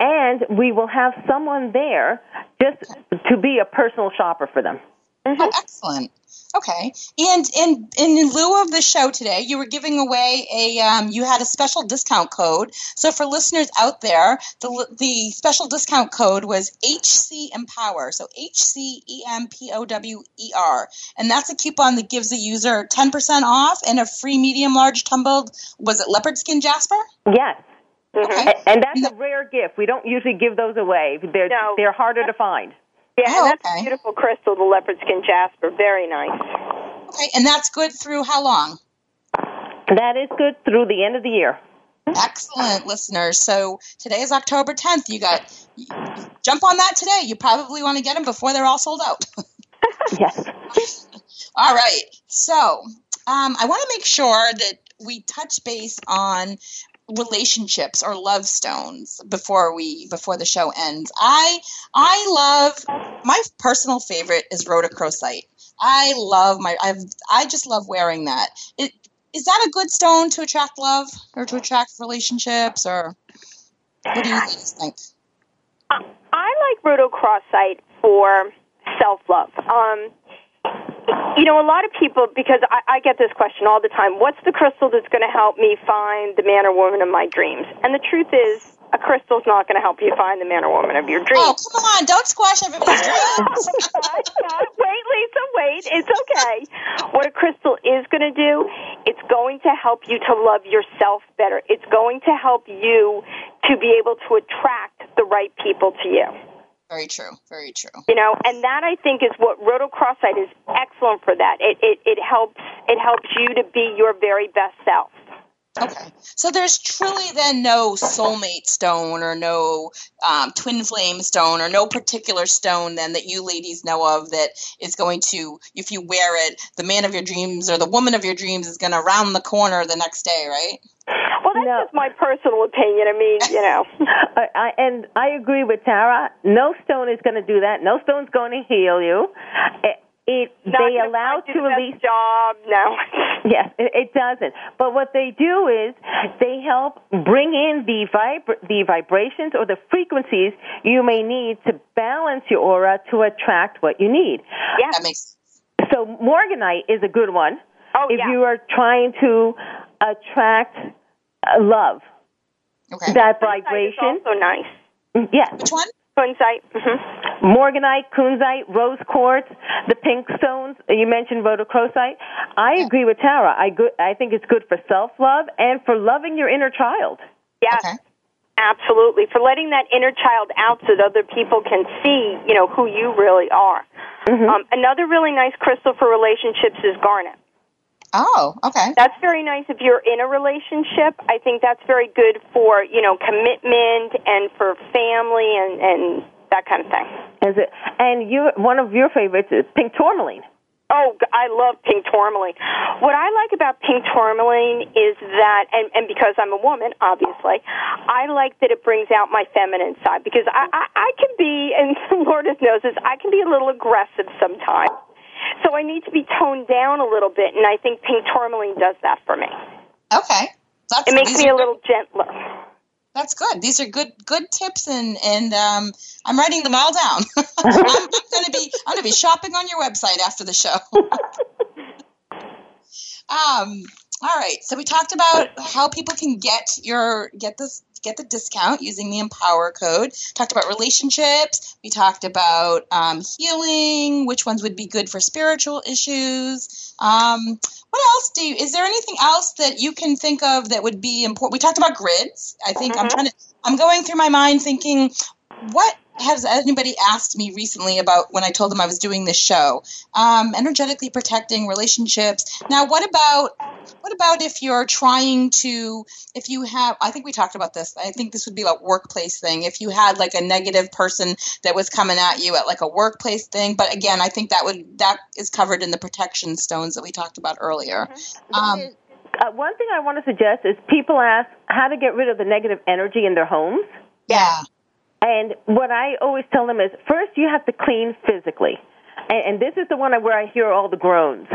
and we will have someone there just to be a personal shopper for them.
Mm-hmm. Oh, excellent. Okay, and in in lieu of the show today, you were giving away a um, you had a special discount code. So for listeners out there, the the special discount code was HC Empower. So H C E M P O W E R, and that's a coupon that gives the user ten percent off and a free medium large tumbled. Was it leopard skin jasper?
Yes. Mm-hmm. Okay. And that's a rare gift. We don't usually give those away. They're
no.
they're harder to find.
Yeah, oh, and that's okay. a beautiful crystal, the leopard skin jasper. Very nice.
Okay, and that's good through how long?
That is good through the end of the year.
Excellent, listeners. So today is October 10th. You got jump on that today. You probably want to get them before they're all sold out. [LAUGHS]
yes.
all right. So um, I want to make sure that we touch base on relationships or love stones before we before the show ends. I I love my personal favorite is rhodochrosite. I love my I've I just love wearing that. It, is that a good stone to attract love or to attract relationships or what do you think?
I like rhodochrosite for self love. Um, you know, a lot of people, because I, I get this question all the time what's the crystal that's going to help me find the man or woman of my dreams? And the truth is, a crystal's not going to help you find the man or woman of your dreams. Oh,
come on. Don't squash everybody's dreams. [LAUGHS]
wait, Lisa, wait. It's okay. What a crystal is going to do, it's going to help you to love yourself better. It's going to help you to be able to attract the right people to you.
Very true. Very true.
You know, and that I think is what rhodochrosite is excellent for that. It, it it helps it helps you to be your very best self.
Okay. So there's truly then no soulmate stone or no um, twin flame stone or no particular stone then that you ladies know of that is going to, if you wear it, the man of your dreams or the woman of your dreams is going to round the corner the next day, right?
Well, that's no. just my personal opinion. I mean, you know. [LAUGHS]
I, I, and I agree with Tara. No stone is going to do that. No stone's going to heal you. It, it they allow to release
job. No. [LAUGHS]
yes, it, it doesn't. But what they do is they help bring in the vib- the vibrations or the frequencies you may need to balance your aura to attract what you need.
Yeah, that makes.
So morganite is a good one.
Oh,
if
yeah.
you are trying to attract uh, love.
Okay.
That vibration.
also nice.
Mm, yes.
Which one?
Kunzite. Mm-hmm.
Morganite, kunzite, rose quartz, the pink stones. You mentioned rhodochrosite. I yeah. agree with Tara. I go- I think it's good for self love and for loving your inner child.
Yes. Okay. Absolutely. For letting that inner child out so that other people can see, you know, who you really are. Mm-hmm. Um, another really nice crystal for relationships is garnet.
Oh, okay.
That's very nice if you're in a relationship. I think that's very good for, you know, commitment and for family and, and that kind of thing.
Is it? And you, one of your favorites is pink tourmaline.
Oh, I love pink tourmaline. What I like about pink tourmaline is that, and, and because I'm a woman, obviously, I like that it brings out my feminine side because I, I, I can be, and [LAUGHS] Lourdes knows this, I can be a little aggressive sometimes. So I need to be toned down a little bit, and I think pink tourmaline does that for me.
Okay.
That's, it makes me a little gentler.
That's good. These are good good tips, and and um, I'm writing them all down. [LAUGHS] [LAUGHS] I'm, I'm gonna be I'm gonna be shopping on your website after the show. [LAUGHS] um. All right. So we talked about how people can get your get this get the discount using the Empower code. Talked about relationships. We talked about um, healing. Which ones would be good for spiritual issues? Um, what else do you? Is there anything else that you can think of that would be important? We talked about grids. I think mm-hmm. I'm trying to. I'm going through my mind thinking, what has anybody asked me recently about when I told them I was doing this show? Um, energetically protecting relationships. Now, what about what about if you're trying to if you have I think we talked about this. I think this would be like workplace thing. If you had like a negative person that was coming at you at like a workplace thing, but again, I think that would that is covered in the protection stones that we talked about earlier.
Mm-hmm. Um, uh, one thing I want to suggest is people ask how to get rid of the negative energy in their homes.
Yeah.
And what I always tell them is first you have to clean physically. And, and this is the one where I hear all the groans.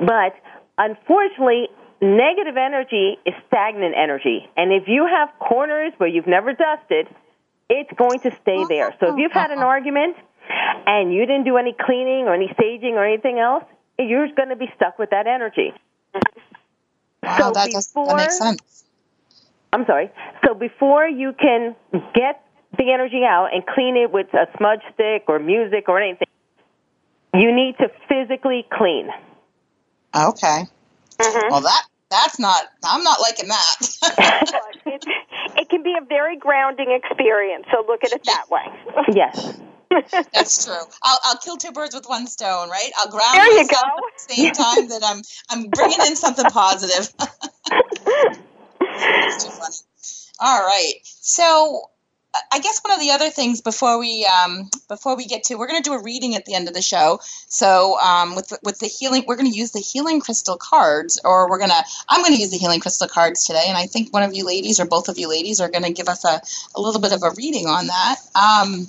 But unfortunately, negative energy is stagnant energy. And if you have corners where you've never dusted, it's going to stay there. So if you've had an argument and you didn't do any cleaning or any saging or anything else, you're going to be stuck with that energy.
Wow, so that, before, does, that makes sense.
I'm sorry. So before you can get the energy out and clean it with a smudge stick or music or anything, you need to physically clean.
Okay. Mm-hmm. Well, that that's not. I'm not liking that.
it, [LAUGHS] it can be a very grounding experience. So look at it that way.
yes. [LAUGHS]
That's true. I'll, I'll kill two birds with one stone, right? I'll ground
there
you myself go. at the same time that I'm I'm bringing in something positive. [LAUGHS] It's too funny. All right. So I guess one of the other things before we um, before we get to we're going to do a reading at the end of the show. So um, with with the healing, we're going to use the healing crystal cards, or we're gonna I'm going to use the healing crystal cards today, and I think one of you ladies or both of you ladies are going to give us a, a little bit of a reading on that. Um,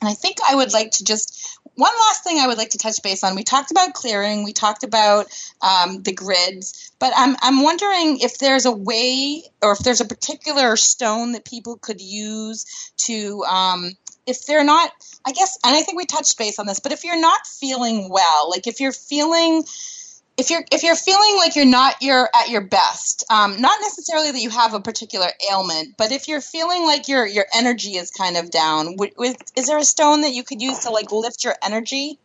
and I think I would like to just one last thing I would like to touch base on. We talked about clearing, we talked about um, the grids, but I'm I'm wondering if there's a way or if there's a particular stone that people could use to um, if they're not. I guess, and I think we touched base on this, but if you're not feeling well, like if you're feeling if you're if you're feeling like you're not you're at your best, um, not necessarily that you have a particular ailment, but if you're feeling like your your energy is kind of down, with, is there a stone that you could use to like lift your energy?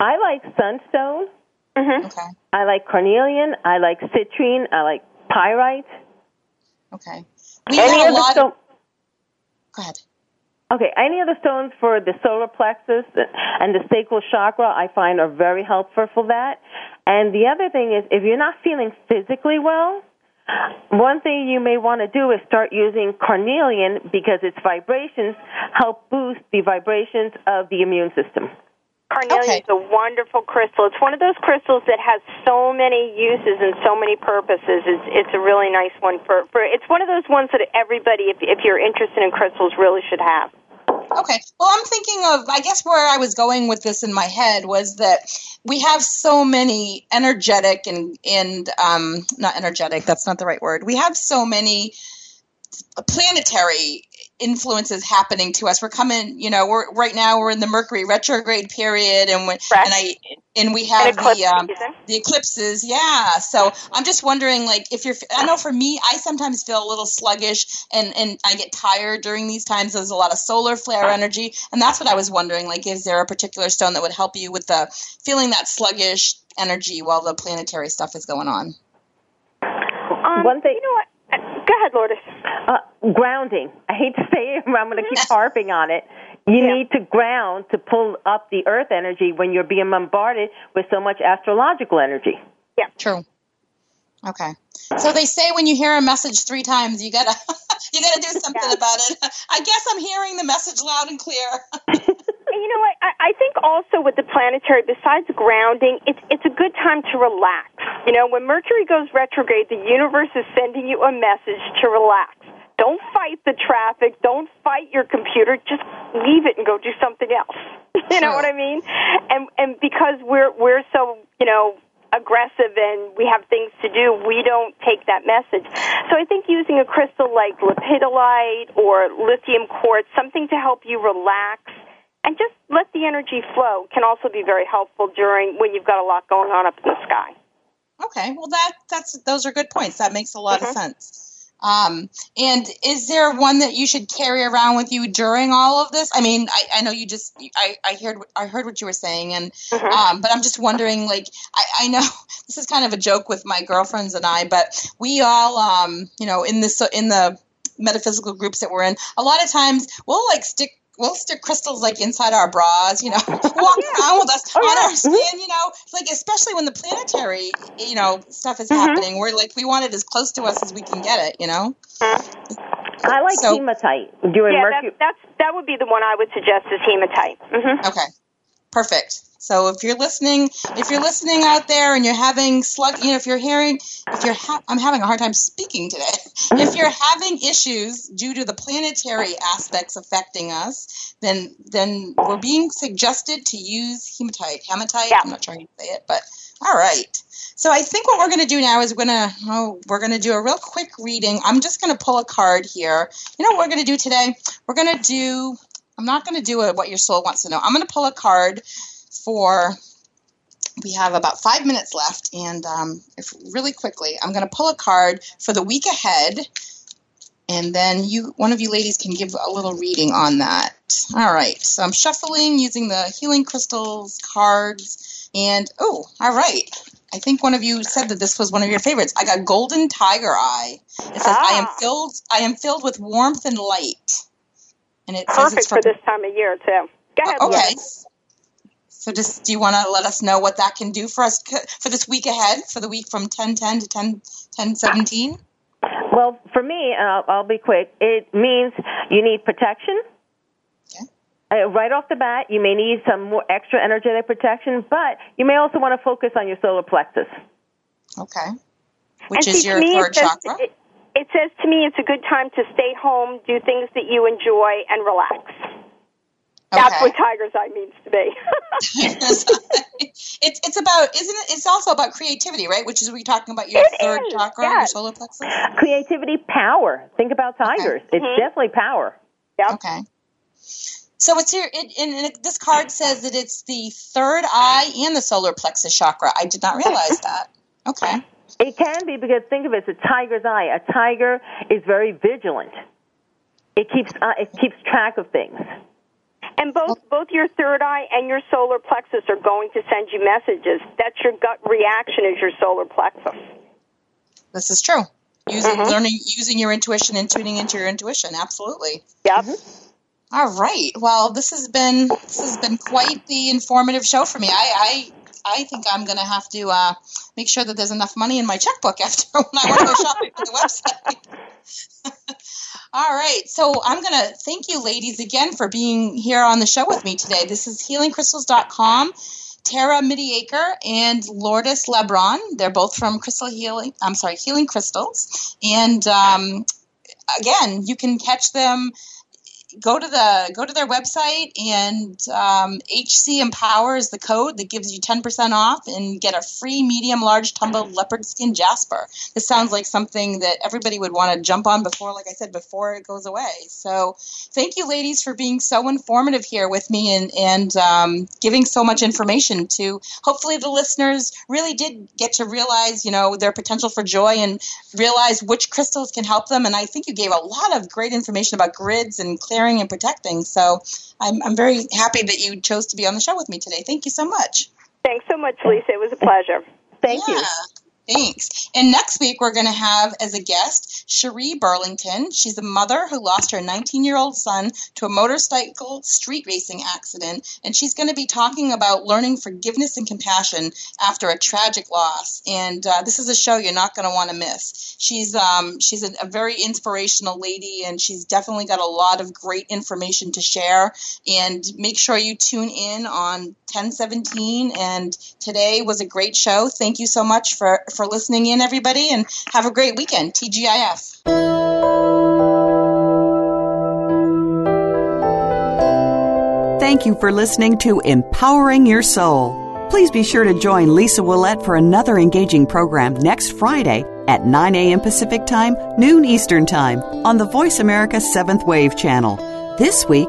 I like sunstone.
Mm-hmm. Okay.
I like carnelian. I like citrine. I like pyrite.
Okay.
We Any other stone? Of...
Go ahead.
Okay, any of the stones for the solar plexus and the sacral chakra I find are very helpful for that. And the other thing is, if you're not feeling physically well, one thing you may want to do is start using carnelian because its vibrations help boost the vibrations of the immune system.
Carnelian okay. is a wonderful crystal. It's one of those crystals that has so many uses and so many purposes. It's, it's a really nice one for, for. It's one of those ones that everybody, if, if you're interested in crystals, really should have.
Okay. Well, I'm thinking of, I guess where I was going with this in my head was that we have so many energetic and, and um, not energetic, that's not the right word. We have so many planetary influences happening to us. We're coming, you know, we're right now we're in the Mercury retrograde period, and when, and I and we have
and
the um, the eclipses. Yeah, so I'm just wondering, like, if you're, I know for me, I sometimes feel a little sluggish, and and I get tired during these times. There's a lot of solar flare energy, and that's what I was wondering. Like, is there a particular stone that would help you with the feeling that sluggish energy while the planetary stuff is going on?
Um, One thing, you know what? Go ahead, Lourdes.
Uh, grounding. I hate to say it, but I'm going to keep [LAUGHS] harping on it. You yeah. need to ground to pull up the earth energy when you're being bombarded with so much astrological energy.
Yeah.
True. Okay. So they say when you hear a message three times, you gotta [LAUGHS] you gotta do something yeah. about it. I guess I'm hearing the message loud and clear. [LAUGHS]
you know what? I, I think also with the planetary, besides grounding, it's it's a good time to relax. You know, when Mercury goes retrograde, the universe is sending you a message to relax. Don't fight the traffic. Don't fight your computer. Just leave it and go do something else. [LAUGHS] you know what I mean? And and because we're we're so you know aggressive and we have things to do, we don't take that message. So I think using a crystal like lepidolite or lithium quartz, something to help you relax and just let the energy flow can also be very helpful during when you've got a lot going on up in the sky.
Okay, well that that's those are good points. That makes a lot mm-hmm. of sense. Um, and is there one that you should carry around with you during all of this? I mean, I, I know you just I, I heard I heard what you were saying, and mm-hmm. um, but I'm just wondering. Like, I, I know [LAUGHS] this is kind of a joke with my girlfriends and I, but we all, um, you know, in this in the metaphysical groups that we're in, a lot of times we'll like stick we'll stick crystals like inside our bras, you know, [LAUGHS] walk yeah. around with us oh, on yeah. our skin, mm-hmm. you know, like especially when the planetary, you know, stuff is mm-hmm. happening. We're like we want it as close to us as we can get it, you know.
I like so, hematite.
Doing yeah, mercury. That's, that's that would be the one I would suggest is hematite. Mm-hmm.
Okay, perfect. So if you're listening, if you're listening out there and you're having slug, you know, if you're hearing, if you're, ha- I'm having a hard time speaking today. [LAUGHS] if you're having issues due to the planetary aspects affecting us, then then we're being suggested to use hematite. Hematite. Yeah. I'm not trying to say it, but all right. So I think what we're going to do now is we're going to oh, we're going to do a real quick reading. I'm just going to pull a card here. You know what we're going to do today? We're going to do. I'm not going to do a, what your soul wants to know. I'm going to pull a card for we have about five minutes left, and um, if really quickly, I'm going to pull a card for the week ahead, and then you, one of you ladies, can give a little reading on that. All right, so I'm shuffling using the healing crystals cards, and oh, all right. I think one of you said that this was one of your favorites. I got golden tiger eye. It says, ah. "I am ah. filled. I am filled with warmth and light."
And it perfect for this time of year too. Go ahead.
Okay. Yes. So just do you want to let us know what that can do for us for this week ahead, for the week from 1010 to 10, 1017?
Well, for me, uh, I'll be quick. It means you need protection. Okay. Uh, right off the bat, you may need some more extra energetic protection, but you may also want to focus on your solar plexus.
Okay. Which and is your third chakra?
It, it says to me it's a good time to stay home, do things that you enjoy, and relax. That's what Tiger's Eye means to me. [LAUGHS]
it's it's about isn't it? It's also about creativity, right? Which is we talking about your
it
third
is,
chakra,
yes.
your solar plexus.
Creativity, power. Think about tigers. Okay. It's mm-hmm. definitely power.
Yep.
Okay. So it's here, it, and it, this card says that it's the third eye and the solar plexus chakra. I did not realize [LAUGHS] that. Okay.
It can be because think of it as a tiger's eye. A tiger is very vigilant. It keeps uh, it keeps track of things.
And both both your third eye and your solar plexus are going to send you messages. That's your gut reaction is your solar plexus.
This is true. Using mm-hmm. learning using your intuition and tuning into your intuition. Absolutely.
Yep. Mm-hmm.
All right. Well, this has been this has been quite the informative show for me. I I, I think I'm going to have to uh, make sure that there's enough money in my checkbook after [LAUGHS] when I want to go shopping for the website. [LAUGHS] All right. So I'm going to thank you, ladies, again for being here on the show with me today. This is healingcrystals.com. Tara Mideaker and Lourdes Lebron. They're both from Crystal Healing. I'm sorry, Healing Crystals. And um, again, you can catch them go to the go to their website and um, HC Empower is the code that gives you 10% off and get a free medium large tumbled leopard skin jasper. This sounds like something that everybody would want to jump on before, like I said, before it goes away. So thank you, ladies, for being so informative here with me and and um, giving so much information to. Hopefully, the listeners really did get to realize, you know, their potential for joy and realize which crystals can help them. And I think you gave a lot of great information about grids and clearing and protecting. So I'm, I'm very happy that you chose to be on the show with me today. Thank you so much.
Thanks so much, Lisa. It was a pleasure.
Thank
yeah.
you.
Thanks. And next week, we're going to have as a guest Cherie Burlington. She's a mother who lost her 19 year old son to a motorcycle street racing accident. And she's going to be talking about learning forgiveness and compassion after a tragic loss. And uh, this is a show you're not going to want to miss. She's, um, she's a, a very inspirational lady, and she's definitely got a lot of great information to share. And make sure you tune in on 1017. And today was a great show. Thank you so much for for listening in, everybody, and have a great weekend. TGIF.
Thank you for listening to Empowering Your Soul. Please be sure to join Lisa Willette for another engaging program next Friday at 9 a.m. Pacific Time, noon Eastern Time on the Voice America 7th Wave channel. This week,